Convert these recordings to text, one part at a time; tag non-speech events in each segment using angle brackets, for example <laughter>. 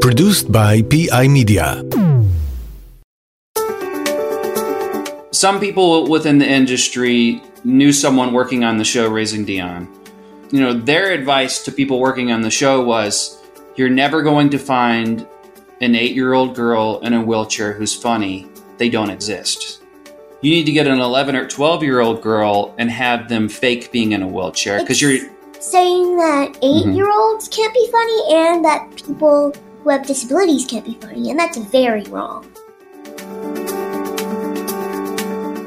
Produced by PI Media. Some people within the industry knew someone working on the show Raising Dion. You know, their advice to people working on the show was you're never going to find an eight year old girl in a wheelchair who's funny. They don't exist. You need to get an 11 or 12 year old girl and have them fake being in a wheelchair because you're saying that 8 mm-hmm. year olds can't be funny and that people who have disabilities can't be funny, and that's very wrong.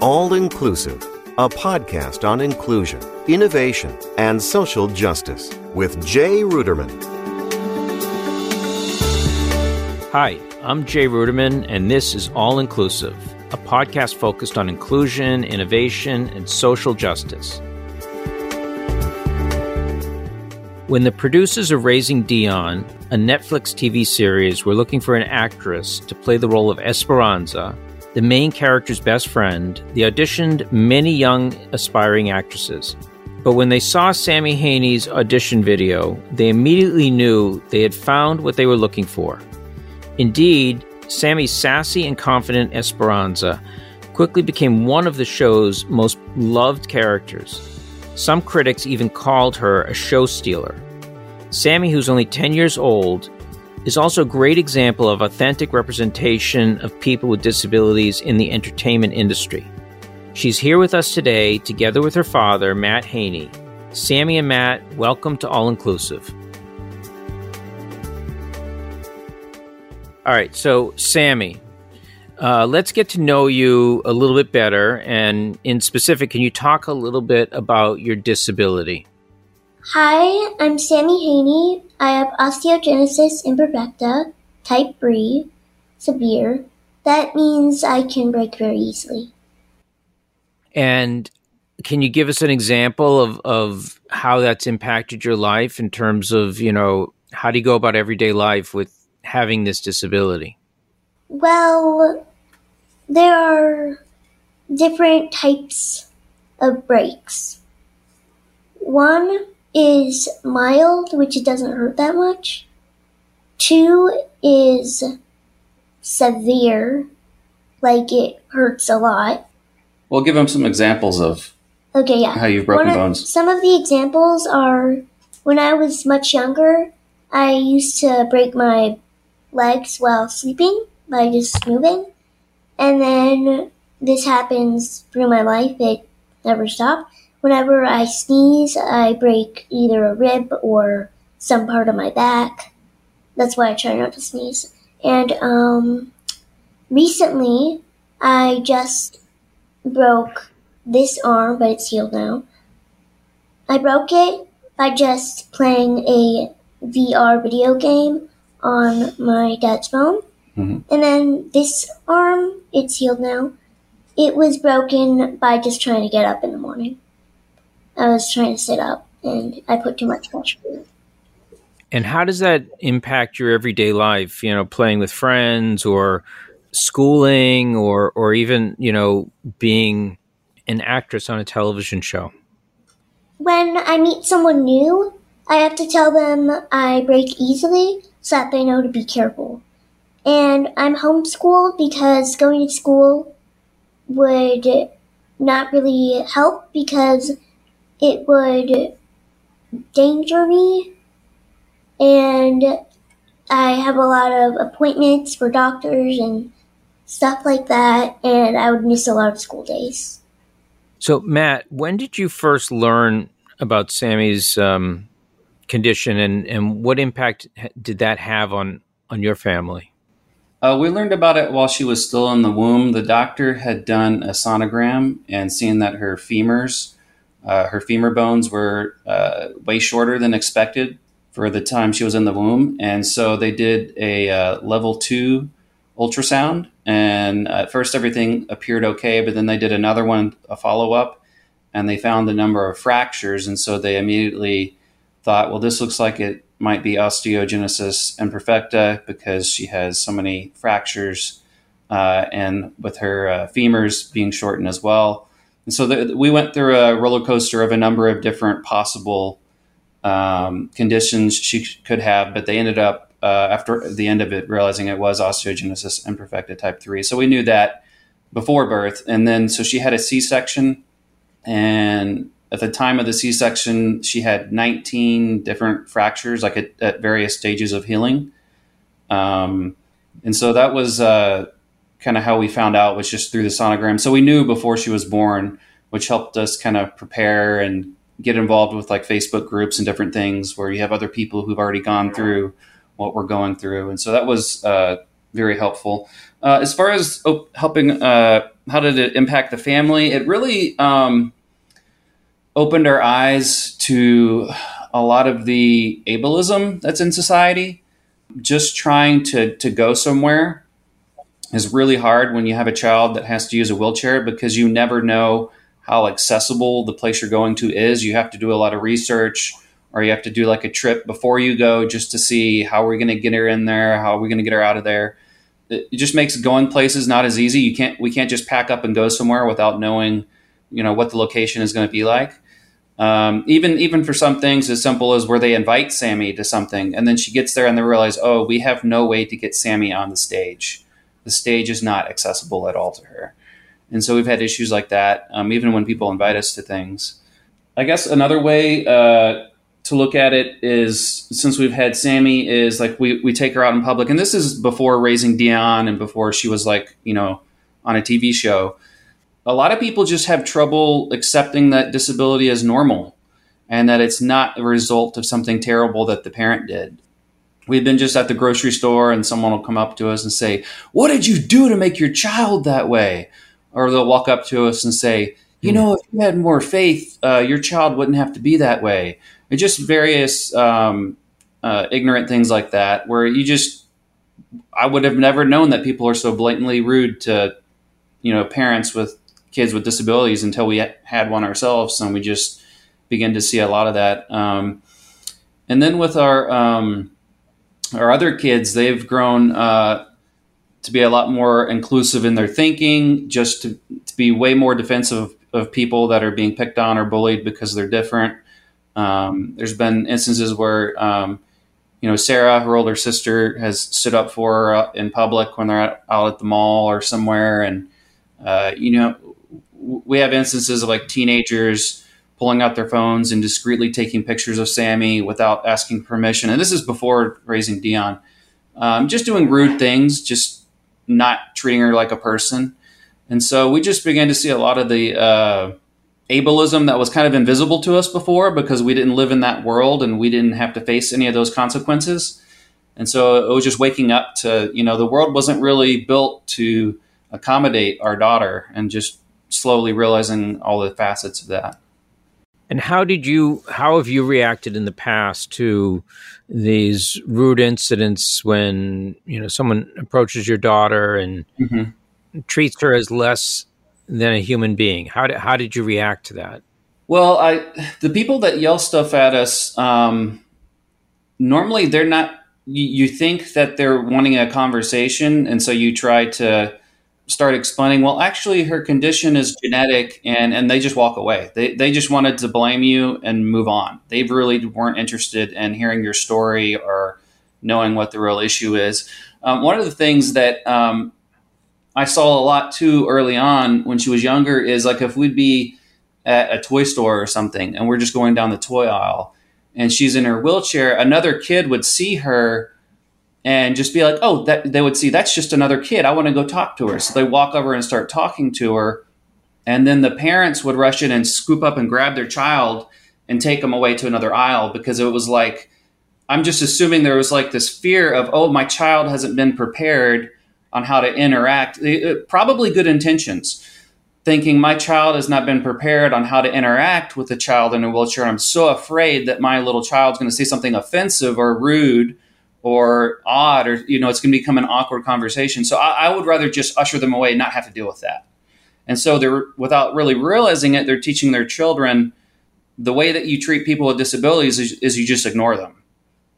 All Inclusive, a podcast on inclusion, innovation, and social justice with Jay Ruderman. Hi, I'm Jay Ruderman, and this is All Inclusive, a podcast focused on inclusion, innovation, and social justice. When the producers of Raising Dion, a Netflix TV series, were looking for an actress to play the role of Esperanza, the main character's best friend, they auditioned many young aspiring actresses. But when they saw Sammy Haney's audition video, they immediately knew they had found what they were looking for. Indeed, Sammy's sassy and confident Esperanza quickly became one of the show's most loved characters. Some critics even called her a show stealer. Sammy, who's only 10 years old, is also a great example of authentic representation of people with disabilities in the entertainment industry. She's here with us today, together with her father, Matt Haney. Sammy and Matt, welcome to All Inclusive. All right, so Sammy, uh, let's get to know you a little bit better. And in specific, can you talk a little bit about your disability? Hi, I'm Sammy Haney. I have osteogenesis imperfecta, type 3, severe. That means I can break very easily. And can you give us an example of, of how that's impacted your life in terms of, you know, how do you go about everyday life with having this disability? Well, there are different types of breaks. One is mild, which it doesn't hurt that much. Two is severe, like it hurts a lot. Well, give them some examples of Okay, yeah. how you've broken of- bones. Some of the examples are when I was much younger, I used to break my legs while sleeping by just moving. And then this happens through my life, it never stopped. Whenever I sneeze, I break either a rib or some part of my back. That's why I try not to sneeze. And um, recently, I just broke this arm, but it's healed now. I broke it by just playing a VR video game on my dad's phone. Mhm. And then this arm, it's healed now. It was broken by just trying to get up in the morning. I was trying to sit up and I put too much pressure. And how does that impact your everyday life? You know, playing with friends or schooling or, or even, you know, being an actress on a television show? When I meet someone new, I have to tell them I break easily so that they know to be careful. And I'm homeschooled because going to school would not really help because it would danger me. And I have a lot of appointments for doctors and stuff like that, and I would miss a lot of school days. So, Matt, when did you first learn about Sammy's um, condition and, and what impact did that have on, on your family? Uh, we learned about it while she was still in the womb. The doctor had done a sonogram and seen that her femurs, uh, her femur bones, were uh, way shorter than expected for the time she was in the womb, and so they did a uh, level two ultrasound. And at first, everything appeared okay, but then they did another one, a follow up, and they found a number of fractures, and so they immediately thought, well, this looks like it might be osteogenesis imperfecta because she has so many fractures uh, and with her uh, femurs being shortened as well. And so the, we went through a roller coaster of a number of different possible um, conditions she could have, but they ended up uh, after the end of it realizing it was osteogenesis imperfecta type three. So we knew that before birth, and then so she had a C section, and at the time of the C section, she had 19 different fractures, like at, at various stages of healing. Um, and so that was uh, kind of how we found out was just through the sonogram. So we knew before she was born, which helped us kind of prepare and get involved with like Facebook groups and different things where you have other people who've already gone through what we're going through. And so that was uh, very helpful. Uh, as far as oh, helping, uh, how did it impact the family? It really um, opened our eyes to a lot of the ableism that's in society. Just trying to, to go somewhere is really hard when you have a child that has to use a wheelchair because you never know how accessible the place you're going to is. You have to do a lot of research or you have to do like a trip before you go just to see how we're going to get her in there, how are we going to get her out of there. It just makes going places not as easy. You can't we can't just pack up and go somewhere without knowing, you know, what the location is going to be like. Um, even even for some things as simple as where they invite Sammy to something, and then she gets there and they realize, oh, we have no way to get Sammy on the stage. The stage is not accessible at all to her, and so we've had issues like that. Um, even when people invite us to things, I guess another way uh, to look at it is since we've had Sammy is like we we take her out in public, and this is before raising Dion and before she was like you know on a TV show. A lot of people just have trouble accepting that disability as normal and that it's not a result of something terrible that the parent did. We've been just at the grocery store and someone will come up to us and say, What did you do to make your child that way? Or they'll walk up to us and say, You hmm. know, if you had more faith, uh, your child wouldn't have to be that way just various um, uh, ignorant things like that, where you just I would have never known that people are so blatantly rude to you know parents with kids with disabilities until we had one ourselves, and we just begin to see a lot of that. Um, and then with our um, our other kids, they've grown uh, to be a lot more inclusive in their thinking, just to, to be way more defensive of people that are being picked on or bullied because they're different. Um, there's been instances where, um, you know, Sarah, her older sister, has stood up for her uh, in public when they're out, out at the mall or somewhere. And, uh, you know, we have instances of like teenagers pulling out their phones and discreetly taking pictures of Sammy without asking permission. And this is before raising Dion. Um, just doing rude things, just not treating her like a person. And so we just began to see a lot of the, uh, ableism that was kind of invisible to us before because we didn't live in that world and we didn't have to face any of those consequences. And so it was just waking up to, you know, the world wasn't really built to accommodate our daughter and just slowly realizing all the facets of that. And how did you, how have you reacted in the past to these rude incidents when, you know, someone approaches your daughter and mm-hmm. treats her as less than a human being. How did how did you react to that? Well, I the people that yell stuff at us um, normally they're not. You, you think that they're wanting a conversation, and so you try to start explaining. Well, actually, her condition is genetic, and and they just walk away. They they just wanted to blame you and move on. They really weren't interested in hearing your story or knowing what the real issue is. Um, one of the things that um, I saw a lot too early on when she was younger is like if we'd be at a toy store or something and we're just going down the toy aisle and she's in her wheelchair, another kid would see her and just be like, oh, that they would see that's just another kid. I want to go talk to her. So they walk over and start talking to her. And then the parents would rush in and scoop up and grab their child and take them away to another aisle because it was like, I'm just assuming there was like this fear of, oh, my child hasn't been prepared on how to interact. Probably good intentions, thinking my child has not been prepared on how to interact with a child in a wheelchair. I'm so afraid that my little child's going to say something offensive or rude or odd, or you know, it's going to become an awkward conversation. So I, I would rather just usher them away and not have to deal with that. And so they're without really realizing it, they're teaching their children the way that you treat people with disabilities is, is you just ignore them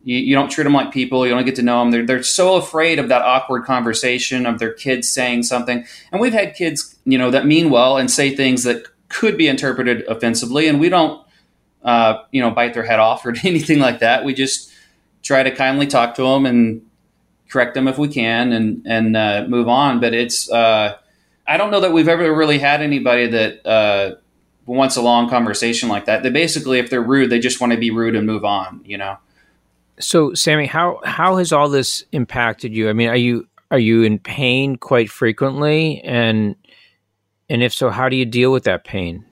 you, you don't treat them like people. You don't get to know them. They're, they're so afraid of that awkward conversation of their kids saying something. And we've had kids, you know, that mean well and say things that could be interpreted offensively. And we don't uh, you know, bite their head off or <laughs> anything like that. We just try to kindly talk to them and correct them if we can and and uh, move on. But it's uh, I don't know that we've ever really had anybody that uh, wants a long conversation like that. They basically, if they're rude, they just want to be rude and move on. You know. So, Sammy, how how has all this impacted you? I mean, are you are you in pain quite frequently, and and if so, how do you deal with that pain?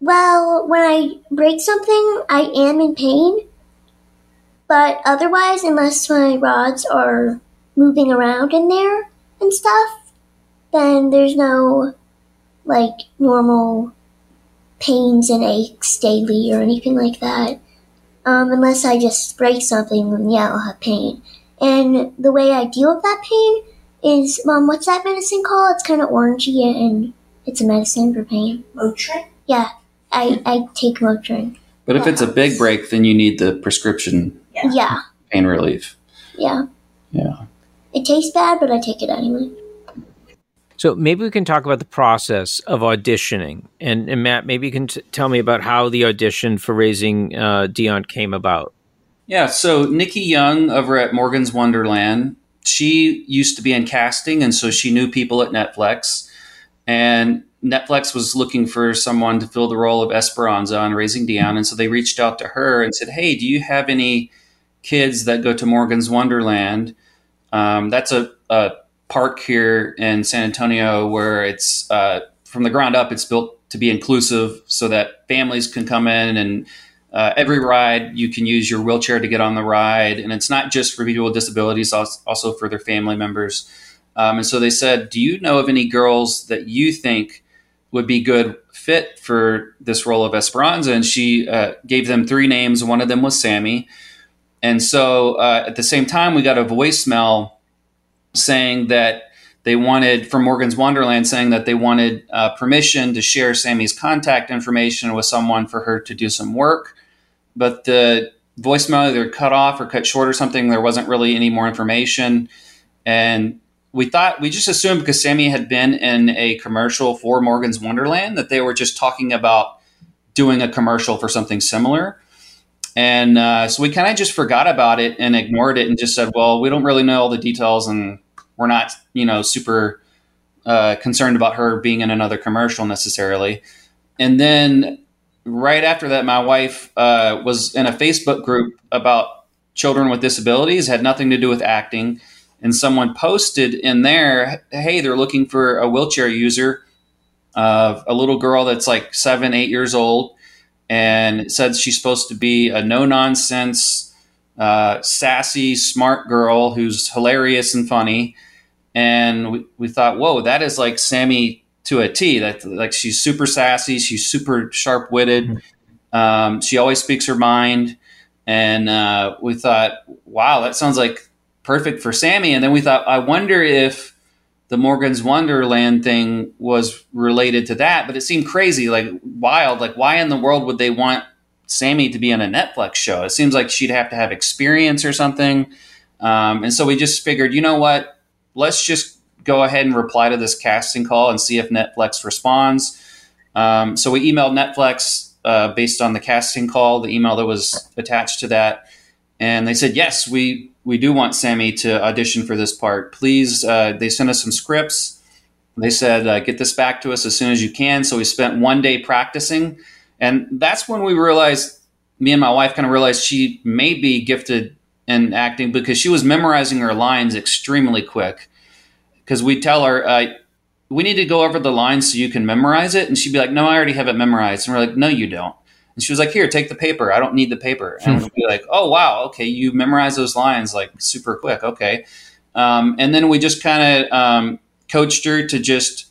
Well, when I break something, I am in pain. But otherwise, unless my rods are moving around in there and stuff, then there's no like normal pains and aches daily or anything like that. Um, unless I just break something, then yeah, I'll have pain. And the way I deal with that pain is, um, what's that medicine called? It's kind of orangey and it's a medicine for pain. Motrin? Yeah, I, I take Motrin. But if it's a big break, then you need the prescription Yeah. Yeah, pain relief. yeah. Yeah. It tastes bad, but I take it anyway. So maybe we can talk about the process of auditioning, and, and Matt, maybe you can t- tell me about how the audition for Raising uh, Dion came about. Yeah, so Nikki Young over at Morgan's Wonderland, she used to be in casting, and so she knew people at Netflix. And Netflix was looking for someone to fill the role of Esperanza on Raising Dion, and so they reached out to her and said, "Hey, do you have any kids that go to Morgan's Wonderland?" Um, that's a, a park here in San Antonio where it's uh, from the ground up. It's built to be inclusive so that families can come in and uh, every ride you can use your wheelchair to get on the ride, and it's not just for people with disabilities, also for their family members. Um, and so they said, "Do you know of any girls that you think would be good fit for this role of Esperanza?" And she uh, gave them three names. One of them was Sammy. And so uh, at the same time, we got a voicemail saying that they wanted from Morgan's Wonderland saying that they wanted uh, permission to share Sammy's contact information with someone for her to do some work. But the voicemail either cut off or cut short or something. There wasn't really any more information. And we thought, we just assumed because Sammy had been in a commercial for Morgan's Wonderland that they were just talking about doing a commercial for something similar. And uh, so we kind of just forgot about it and ignored it and just said, well, we don't really know all the details and we're not, you know, super uh, concerned about her being in another commercial necessarily. And then right after that, my wife uh, was in a Facebook group about children with disabilities, had nothing to do with acting. And someone posted in there, hey, they're looking for a wheelchair user, uh, a little girl that's like seven, eight years old and it said she's supposed to be a no nonsense, uh, sassy, smart girl who's hilarious and funny. And we, we thought, whoa, that is like Sammy to a T. That like she's super sassy, she's super sharp witted. Um, she always speaks her mind. And uh, we thought, wow, that sounds like perfect for Sammy. And then we thought, I wonder if the Morgan's Wonderland thing was related to that, but it seemed crazy, like wild. Like, why in the world would they want Sammy to be on a Netflix show? It seems like she'd have to have experience or something. Um, and so we just figured, you know what? Let's just go ahead and reply to this casting call and see if Netflix responds. Um, so we emailed Netflix uh, based on the casting call, the email that was attached to that, and they said yes, we we do want Sammy to audition for this part. Please, uh, they sent us some scripts. They said, uh, get this back to us as soon as you can. So we spent one day practicing. And that's when we realized, me and my wife kind of realized she may be gifted in acting because she was memorizing her lines extremely quick. Because we tell her, uh, we need to go over the lines so you can memorize it. And she'd be like, no, I already have it memorized. And we're like, no, you don't. And she was like, "Here, take the paper. I don't need the paper." And we'd be like, "Oh wow, okay, you memorize those lines like super quick, okay." Um, and then we just kind of um, coached her to just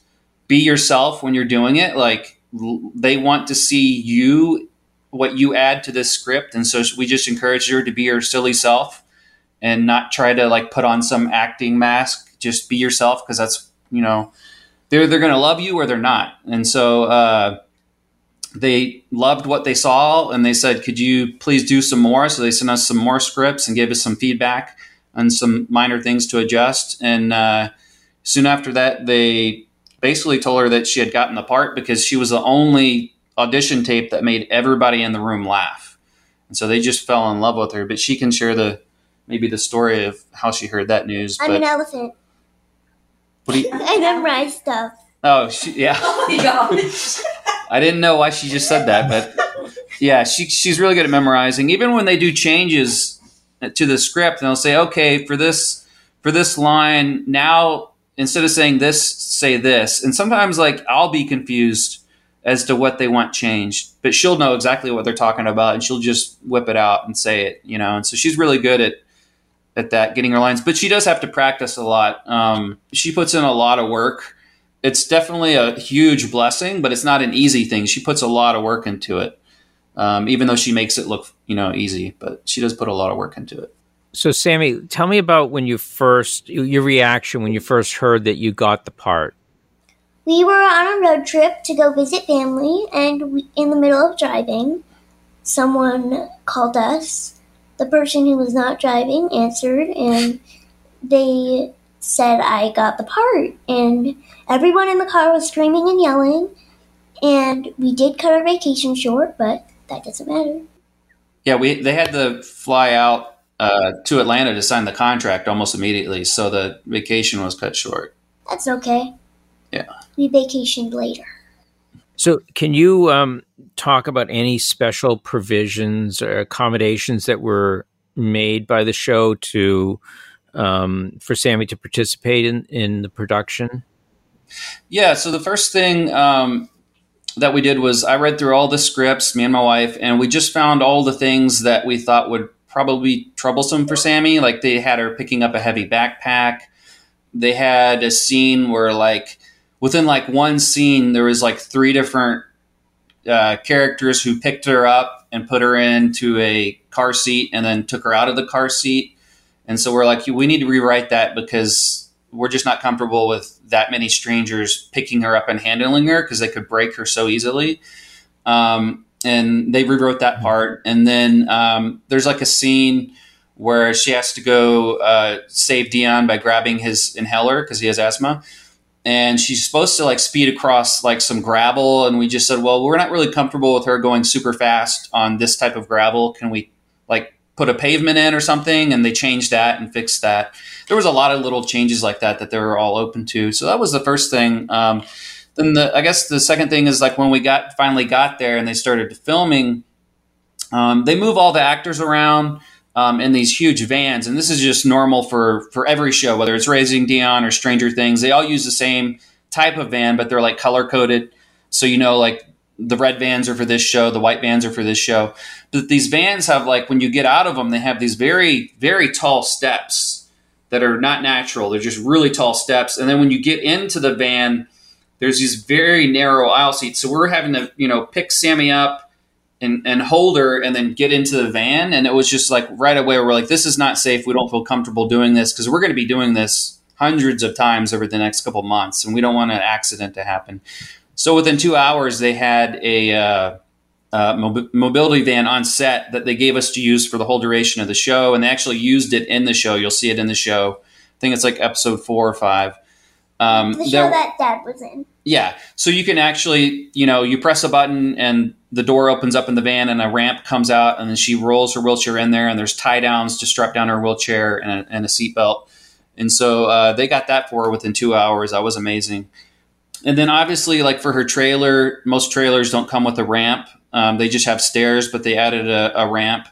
be yourself when you're doing it. Like l- they want to see you, what you add to this script, and so we just encouraged her to be her silly self and not try to like put on some acting mask. Just be yourself because that's you know they're they're to love you or they're not. And so. Uh, they loved what they saw and they said, Could you please do some more? So they sent us some more scripts and gave us some feedback and some minor things to adjust. And uh, soon after that, they basically told her that she had gotten the part because she was the only audition tape that made everybody in the room laugh, and so they just fell in love with her. But she can share the maybe the story of how she heard that news. I'm but an elephant. what do you? <laughs> I memorize stuff. Oh, she, yeah. <laughs> Oh my gosh. <laughs> I didn't know why she just said that, but yeah, she she's really good at memorizing. Even when they do changes to the script, they'll say, "Okay, for this for this line, now instead of saying this, say this." And sometimes, like, I'll be confused as to what they want changed, but she'll know exactly what they're talking about, and she'll just whip it out and say it, you know. And so she's really good at at that, getting her lines. But she does have to practice a lot. Um, she puts in a lot of work it's definitely a huge blessing, but it's not an easy thing. She puts a lot of work into it, um, even though she makes it look you know easy. But she does put a lot of work into it. So, Sammy, tell me about when you first your reaction when you first heard that you got the part. We were on a road trip to go visit family, and we, in the middle of driving, someone called us. The person who was not driving answered, and they said I got the part. And everyone in the car was screaming and yelling. And we did cut our vacation short, but that doesn't matter. Yeah, we they had to fly out uh, to Atlanta to sign the contract almost immediately, so the vacation was cut short. That's okay. Yeah. We vacationed later. So, can you um, talk about any special provisions or accommodations that were made by the show to um, for Sammy to participate in in the production? Yeah. So the first thing um, that we did was I read through all the scripts, me and my wife, and we just found all the things that we thought would probably be troublesome for Sammy. Like they had her picking up a heavy backpack. They had a scene where like within like one scene there was like three different uh, characters who picked her up and put her into a car seat and then took her out of the car seat. And so we're like, we need to rewrite that because we're just not comfortable with that many strangers picking her up and handling her because they could break her so easily. Um, and they rewrote that part. And then um, there's like a scene where she has to go uh, save Dion by grabbing his inhaler because he has asthma. And she's supposed to like speed across like some gravel. And we just said, well, we're not really comfortable with her going super fast on this type of gravel. Can we like put a pavement in or something? And they changed that and fixed that. There was a lot of little changes like that that they were all open to. So that was the first thing. Um, then the I guess the second thing is like when we got finally got there and they started filming, um, they move all the actors around um, in these huge vans, and this is just normal for for every show, whether it's Raising Dion or Stranger Things. They all use the same type of van, but they're like color coded, so you know like the red vans are for this show, the white vans are for this show. But these vans have like when you get out of them, they have these very very tall steps that are not natural. They're just really tall steps, and then when you get into the van there's these very narrow aisle seats. So we're having to, you know, pick Sammy up and, and hold her and then get into the van. And it was just like right away, we're like, this is not safe. We don't feel comfortable doing this because we're going to be doing this hundreds of times over the next couple months. And we don't want an accident to happen. So within two hours, they had a uh, uh, mob- mobility van on set that they gave us to use for the whole duration of the show. And they actually used it in the show. You'll see it in the show. I think it's like episode four or five. Um, The show there- that Dad was in. yeah. So you can actually, you know, you press a button and the door opens up in the van and a ramp comes out and then she rolls her wheelchair in there and there's tie downs to strap down her wheelchair and a, and a seatbelt. And so uh, they got that for her within two hours. That was amazing. And then obviously, like for her trailer, most trailers don't come with a ramp. Um, they just have stairs, but they added a, a ramp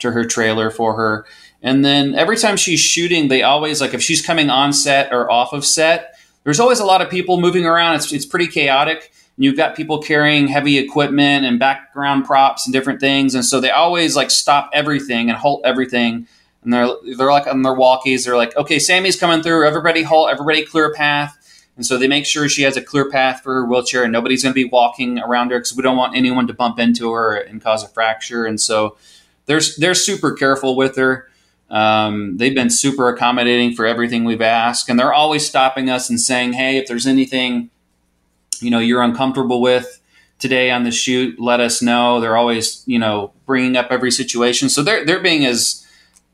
to her trailer for her. And then every time she's shooting, they always like if she's coming on set or off of set, there's always a lot of people moving around. It's, it's pretty chaotic. And you've got people carrying heavy equipment and background props and different things. And so they always like stop everything and halt everything. And they're, they're like on their walkies. They're like, okay, Sammy's coming through. Everybody halt, everybody clear a path. And so they make sure she has a clear path for her wheelchair and nobody's going to be walking around her because we don't want anyone to bump into her and cause a fracture. And so they're, they're super careful with her. Um, they've been super accommodating for everything we've asked, and they're always stopping us and saying, "Hey, if there's anything, you know, you're uncomfortable with today on the shoot, let us know." They're always, you know, bringing up every situation, so they're they're being as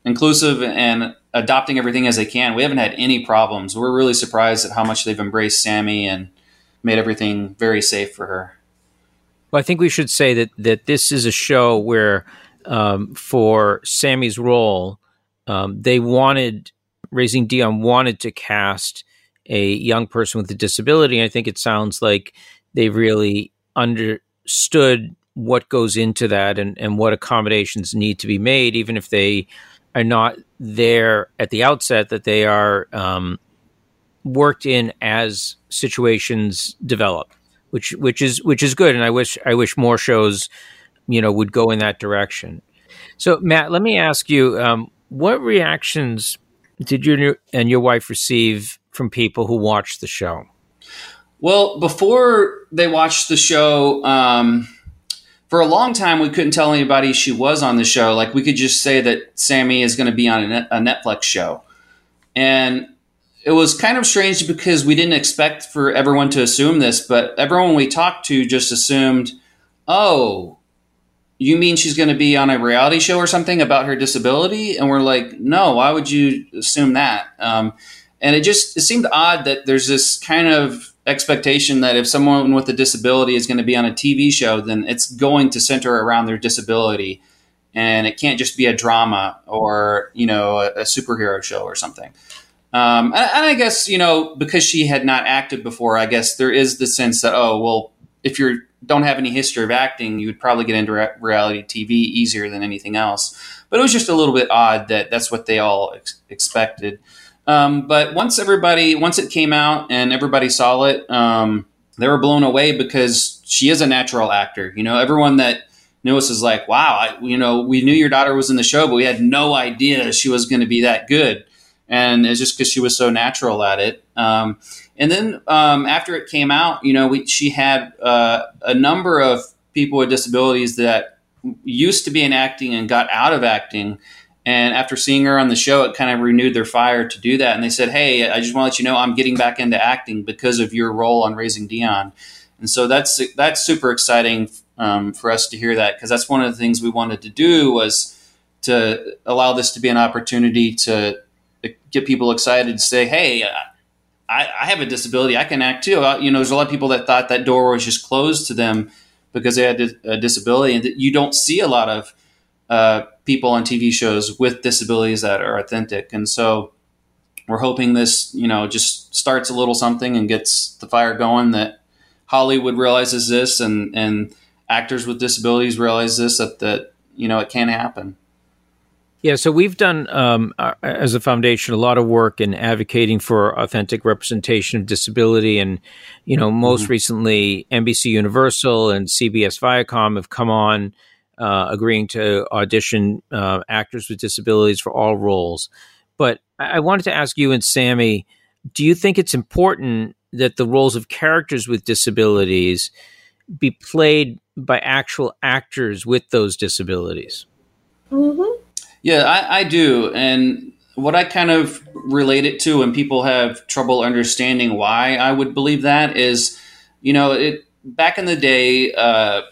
inclusive and adopting everything as they can. We haven't had any problems. We're really surprised at how much they've embraced Sammy and made everything very safe for her. Well, I think we should say that that this is a show where, um, for Sammy's role, um, they wanted Raising Dion wanted to cast a young person with a disability. I think it sounds like they really understood what goes into that and, and what accommodations need to be made, even if they are not there at the outset, that they are um, worked in as situations develop, which which is which is good. And I wish I wish more shows, you know, would go in that direction. So Matt, let me ask you, um, what reactions did you and your wife receive from people who watched the show? Well, before they watched the show, um, for a long time we couldn't tell anybody she was on the show. Like we could just say that Sammy is going to be on a, Netflix show, and it was kind of strange because we didn't expect for everyone to assume this, but everyone we talked to just assumed, oh, you mean she's going to be on a reality show or something about her disability? And we're like, no, why would you assume that? Um, and it just it seemed odd that there's this kind of expectation that if someone with a disability is going to be on a TV show, then it's going to center around their disability, and it can't just be a drama or you know a, a superhero show or something. Um, and, and, I guess you know because she had not acted before, I guess there is the sense that oh well, if you don't have any history of acting, you would probably get into re- reality TV easier than anything else. But it was just a little bit odd that that's what they all ex- expected. Um, but once everybody, once it came out and everybody saw it, um, they were blown away because she is a natural actor. You know, everyone that knew us is like, wow, I, you know, we knew your daughter was in the show, but we had no idea she was going to be that good. And it's just because she was so natural at it. Um, and then um, after it came out, you know, we, she had uh, a number of people with disabilities that used to be in acting and got out of acting and after seeing her on the show, it kind of renewed their fire to do that. And they said, Hey, I just want to let you know I'm getting back into acting because of your role on Raising Dion. And so that's that's super exciting um, for us to hear that because that's one of the things we wanted to do was to allow this to be an opportunity to get people excited to say, Hey, I, I have a disability. I can act too. Uh, you know, there's a lot of people that thought that door was just closed to them because they had a disability and that you don't see a lot of uh, people on TV shows with disabilities that are authentic. And so we're hoping this, you know, just starts a little something and gets the fire going that Hollywood realizes this and, and actors with disabilities realize this, that, that, you know, it can happen. Yeah, so we've done um, as a foundation a lot of work in advocating for authentic representation of disability, and you know, most mm-hmm. recently, NBC Universal and CBS Viacom have come on uh, agreeing to audition uh, actors with disabilities for all roles. But I wanted to ask you and Sammy do you think it's important that the roles of characters with disabilities be played by actual actors with those disabilities? Mm-hmm. Yeah, I, I do. And what I kind of relate it to when people have trouble understanding why I would believe that is, you know, it back in the day, uh,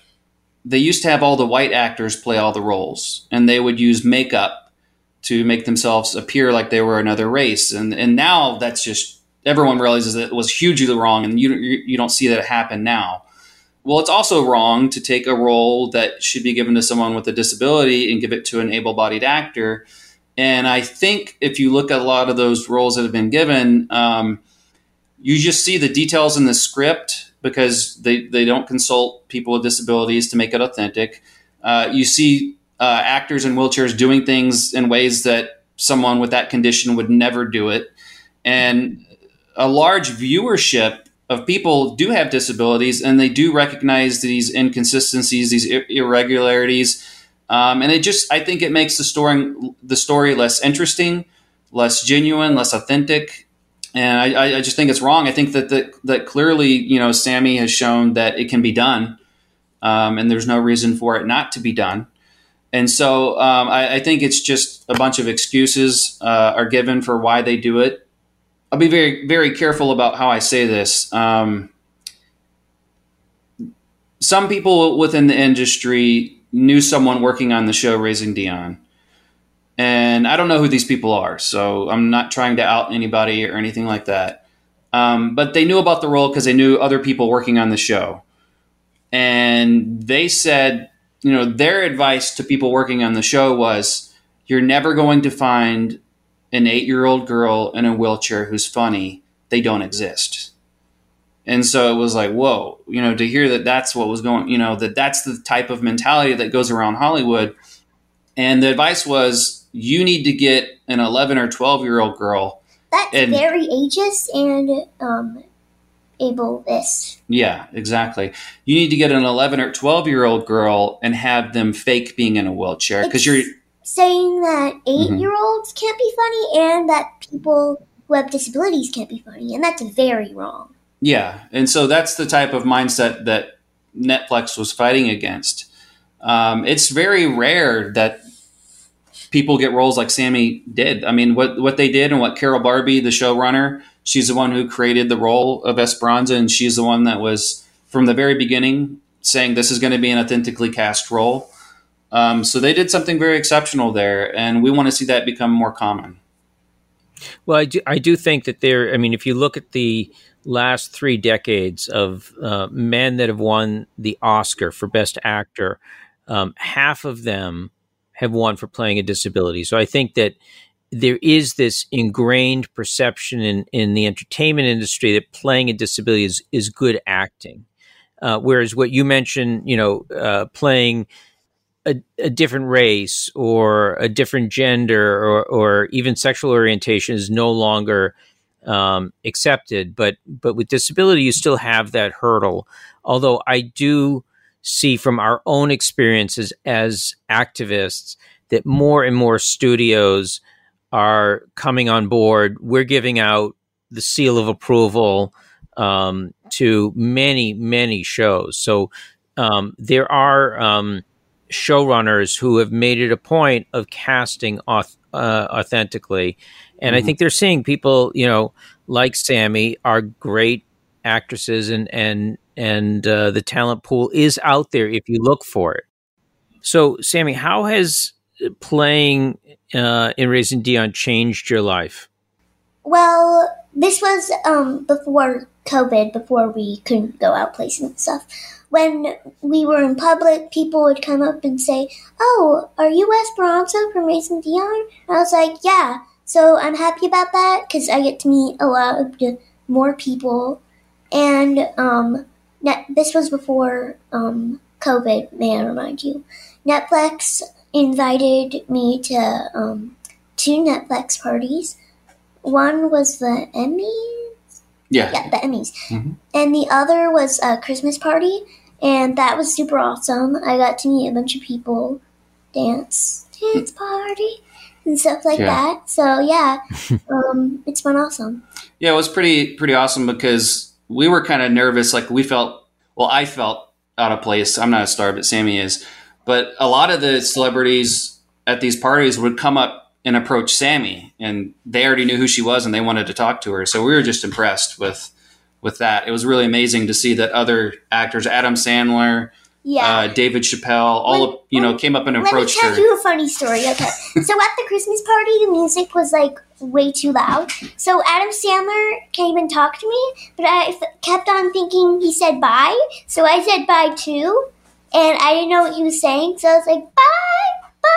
they used to have all the white actors play all the roles, and they would use makeup to make themselves appear like they were another race. And and now that's just everyone realizes that it was hugely wrong, and you you don't see that happen now. Well, it's also wrong to take a role that should be given to someone with a disability and give it to an able-bodied actor. And I think if you look at a lot of those roles that have been given, um, you just see the details in the script because they, they don't consult people with disabilities to make it authentic. Uh, you see uh, actors in wheelchairs doing things in ways that someone with that condition would never do it. And a large viewership of people do have disabilities and they do recognize these inconsistencies, these irregularities. Um, and it just, I think it makes the story, the story less interesting, less genuine, less authentic and I, I, just think it's wrong. I think that, that that clearly, you know, Sammy has shown that it can be done, um, and there's no reason for it not to be done. And so um, I, I, think it's just a bunch of excuses uh, are given for why they do it. I'll be very very careful about how I say this. Um, some people within the industry knew someone working on the show Raising Dion and I don't know who these people are, so I'm not trying to out anybody or anything like that. Um, but they knew about the role because they knew other people working on the show. and they said, you know, their advice to people working on the show was, you're never going to find an eight year old girl in a wheelchair who's funny. They don't exist. And so it was like, whoa, you know, to hear that that's what was going, you know, that that's the type of mentality that goes around Hollywood. And the advice was, you need to get an 11 or 12 year old girl. That's And- very ageist and um, ableist. Yeah, exactly. You need to get an 11 or 12 year old girl and have them fake being in a wheelchair because you're, saying that Mm-hmm. 8 year olds can't be funny and that people who have disabilities can't be funny, and that's very wrong. Yeah, and so that's the type of mindset that Netflix was fighting against. Um, it's very rare that people get roles like Sammy did. I mean, what what they did and what Carol Barbee, the showrunner, she's the one who created the role of Esperanza, and she's the one that was from the very beginning saying this is going to be an authentically cast role. Um, so they did something very exceptional there, and we want to see that become more common. Well, I do, I do think that there, I mean, if you look at the last three decades of uh, men that have won the Oscar for Best Actor, um, half of them have won for playing a disability. So I think that there is this ingrained perception in, in the entertainment industry that playing a disability is, is good acting. Uh, whereas what you mentioned, you know, uh, playing a, a different race or a different gender or, or even sexual orientation is no longer um, accepted. But but with disability, you still have that hurdle. Although I do see from our own experiences as activists that more and more studios are coming on board. We're giving out the seal of approval um, to many many shows. So um, there are. Um, showrunners who have made it a point of casting auth- uh, authentically, and I think they're seeing people, you know, like Sammy are great actresses, and and and uh, the talent pool is out there if you look for it. So, Sammy, how has playing uh, in Raising Dion changed your life? Well, this was um, before COVID, before we couldn't go out places and stuff. When we were in public, people would come up and say, "Oh, are you Esperanza from Raising Dion?" And I was like, "Yeah." So I'm happy about that because I get to meet a lot of more people, and um, net, this was before um, COVID. May I remind you? Netflix invited me to um, two Netflix parties. One was the Emmys. Yeah, yeah, the Emmys, Mhm. and the other was a Christmas party, and that was super awesome. I got to meet a bunch of people, dance, dance party, and stuff like Yeah. that. So yeah, <laughs> um, it's been awesome. Yeah, it was pretty pretty awesome because we were kind of nervous. Like we felt, well, I felt out of place. I'm not a star, but Sammy is. But a lot of the celebrities at these parties would come up and approach Sammy, and they already knew who she was, and they wanted to talk to her. So we were just impressed with with that. It was really amazing to see that other actors, Adam Sandler, Yeah. uh, David Chappelle, all Let- of, you know came up and approached her. Let me tell her. you a funny story. Okay, <laughs> so at the Christmas party, the music was like way too loud. So Adam Sandler came and talked to me, but I f- kept on thinking he said bye. So I said bye too, and I didn't know what he was saying. So I was like bye, bye.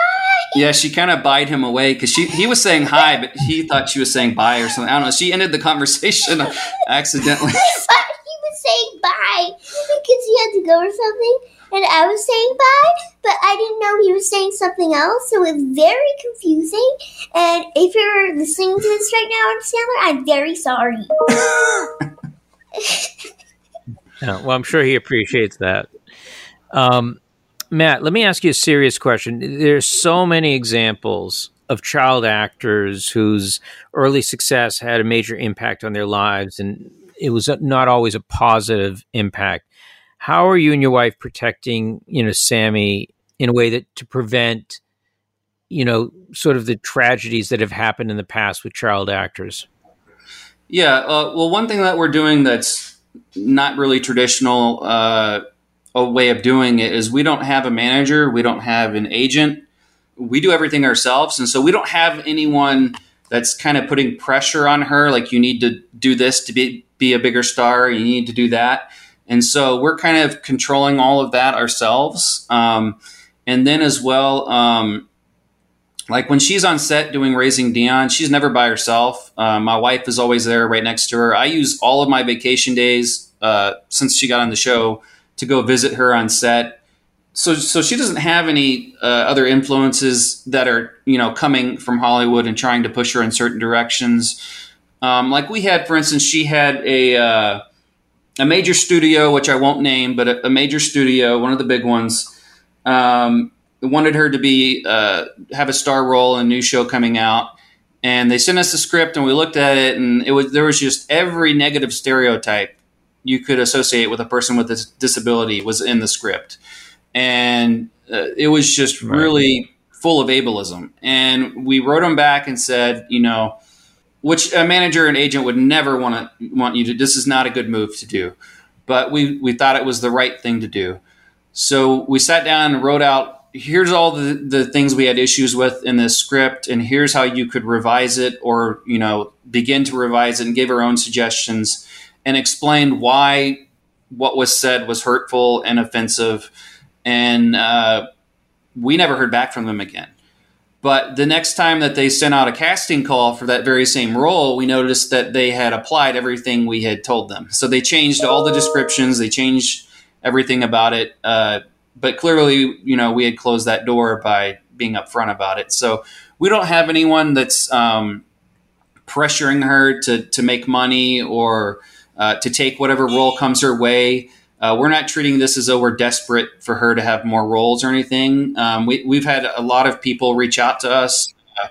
Yeah, she kind of buyed him away because she he was saying hi, but he thought she was saying bye or something. I don't know. She ended the conversation <laughs> accidentally. He was saying bye because he had to go or something, and I was saying bye, but I didn't know he was saying something else, so it was very confusing. And if you're listening to this right now, Adam Sandler, I'm very sorry. <laughs> Yeah, well, I'm sure he appreciates that. Um, Matt, let me ask you a serious question. There's so many examples of child actors whose early success had a major impact on their lives, and it was not always a positive impact. How are you and your wife protecting, you know, Sammy in a way that to prevent, you know, sort of the tragedies that have happened in the past with child actors? Yeah, uh, well, one thing that we're doing that's not really traditional uh, a way of doing it is we don't have a manager, we don't have an agent, we do everything ourselves, and so we don't have anyone that's kind of putting pressure on her, like you need to do this to be be a bigger star, you need to do that. And so we're kind of controlling all of that ourselves. Um, and then as well, um, like when she's on set doing Raising Dion, she's never by herself. Uh, my wife is always there right next to her. I use all of my vacation days uh, since she got on the show to go visit her on set. So, so she doesn't have any uh, other influences that are, you know, coming from Hollywood and trying to push her in certain directions. Um, like we had, for instance, she had a uh, a major studio, which I won't name, but a, a major studio, one of the big ones. Um, wanted her to be uh, have a star role in a new show coming out, and they sent us the script, and we looked at it, and it was there was just every negative stereotype you could associate with a person with a disability was in the script, and uh, it was just right. really full of ableism. And we wrote them back and said, you know, which a manager and agent would never want to want you to. This is not a good move to do, but we we thought it was the right thing to do. So we sat down and wrote out here's all the, the things we had issues with in this script and here's how you could revise it or you know begin to revise it and give our own suggestions and explain why what was said was hurtful and offensive and uh, we never heard back from them again but the next time that they sent out a casting call for that very same role we noticed that they had applied everything we had told them so they changed all the descriptions they changed everything about it uh, but clearly, you know, we had closed that door by being upfront about it. So we don't have anyone that's um, pressuring her to to make money or uh, to take whatever role comes her way. Uh, we're not treating this as though we're desperate for her to have more roles or anything. Um, we, have had a lot of people reach out to us, uh,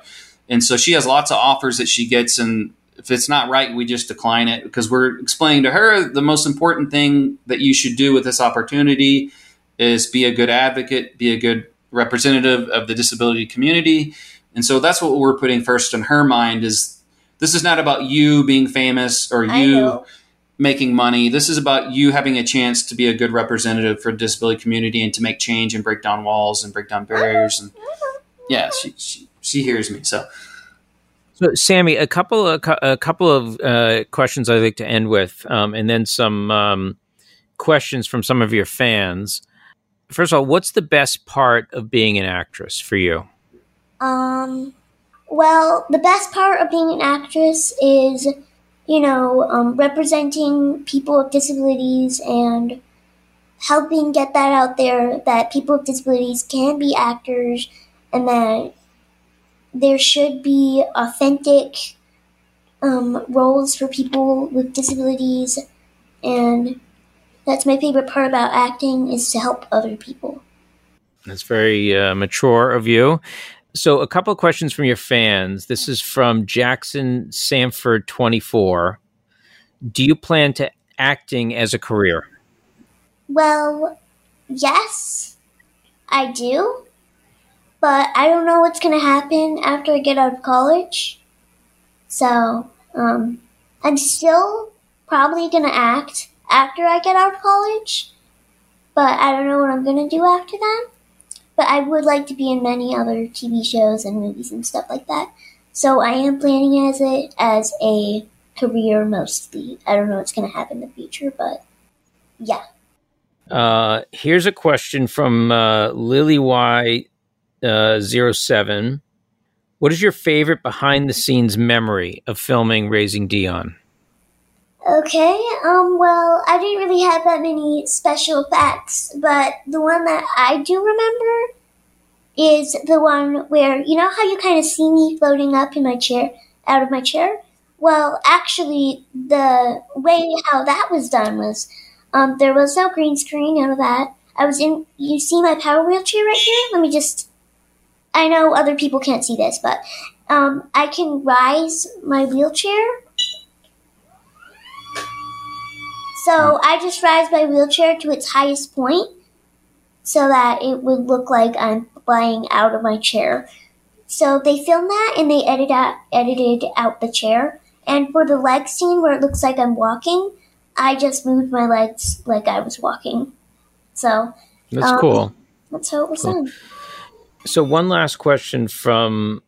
and so she has lots of offers that she gets, and if it's not right, we just decline it because we're explaining to her the most important thing that you should do with this opportunity is be a good advocate, be a good representative of the disability community. And so that's what we're putting first in her mind is this is not about you being famous or you making money. This is about you having a chance to be a good representative for the disability community and to make change and break down walls and break down barriers. And yeah, she, she, she hears me. So, so Sammi, a couple of, a couple of uh, questions I'd like to end with, um, and then some um, questions from some of your fans first of all, what's the best part of being an actress for you? Um, well, the best part of being an actress is, you know, um, representing people with disabilities and helping get that out there that people with disabilities can be actors and that there should be authentic um, roles for people with disabilities and that's my favorite part about acting is to help other people. That's very uh, mature of you. So, a couple of questions from your fans. This is from Jackson Sanford, 24. Do you plan to acting as a career? Well, yes, I do. But I don't know what's going to happen after I get out of college. So, um, I'm still probably going to act after I get out of college, but I don't know what I'm going to do after that. But I would like to be in many other TV shows and movies and stuff like that. So I am planning as it as a career mostly. I don't know what's going to happen in the future, but yeah. Uh, here's a question from uh, Lily Y uh, 07. What is your favorite behind the scenes memory of filming Raising Dion? Okay, um, well, I didn't really have that many special facts, but the one that I do remember is the one where, you know how you kind of see me floating up in my chair, out of my chair? Well, actually, the way how that was done was, um, there was no green screen, none of that. I was in, you see my power wheelchair right here? Let me just, I know other people can't see this, but, um, I can rise my wheelchair So I just rise my wheelchair to its highest point so that it would look like I'm flying out of my chair. So they filmed that and they edited out, edited out the chair. And for the leg scene where it looks like I'm walking, I just moved my legs like I was walking. So that's um, cool. That's how it was cool. done. So one last question from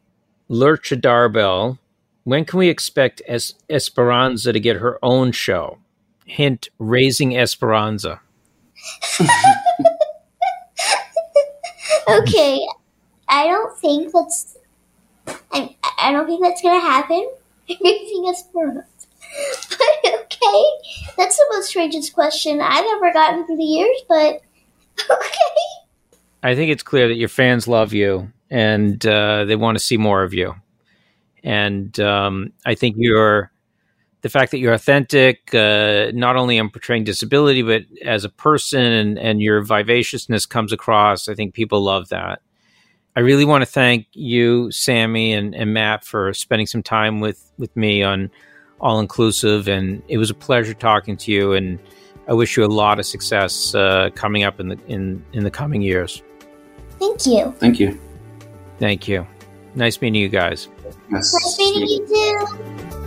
Lurcha Darbell. When can we expect es- Esperanza to get her own show? Hint raising Esperanza. okay, I don't think that's. I, I don't think that's gonna happen. <laughs> Raising Esperanza. But <laughs> okay, that's the most strangest question I've ever gotten through the years. But <laughs> okay. I think it's clear that your fans love you and uh, they want to see more of you. And um, I think you're the fact that you're authentic, uh, not only in portraying disability, but as a person and, and your vivaciousness comes across. I think people love that. I really want to thank you, Sammi, and, and Matt for spending some time with, with me on All Inclusive. And it was a pleasure talking to you. And I wish you a lot of success uh, coming up in the in, in the coming years. Thank you. Thank you. Thank you. Nice meeting you guys. Yes. Nice meeting you too.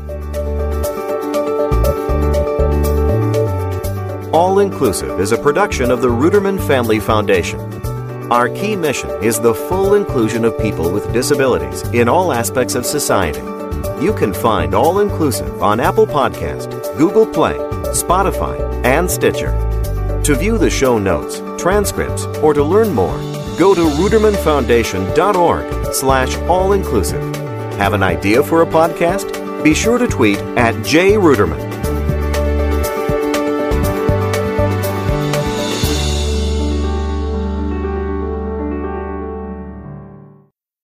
All Inclusive is a production of the Ruderman Family Foundation. Our key mission is the full inclusion of people with disabilities in all aspects of society. You can find All Inclusive on Apple Podcast, Google Play, Spotify, and Stitcher. To view the show notes, transcripts, or to learn more, go to rudermanfoundation.org slash all-inclusive. Have an idea for a podcast? Be sure to tweet at jruderman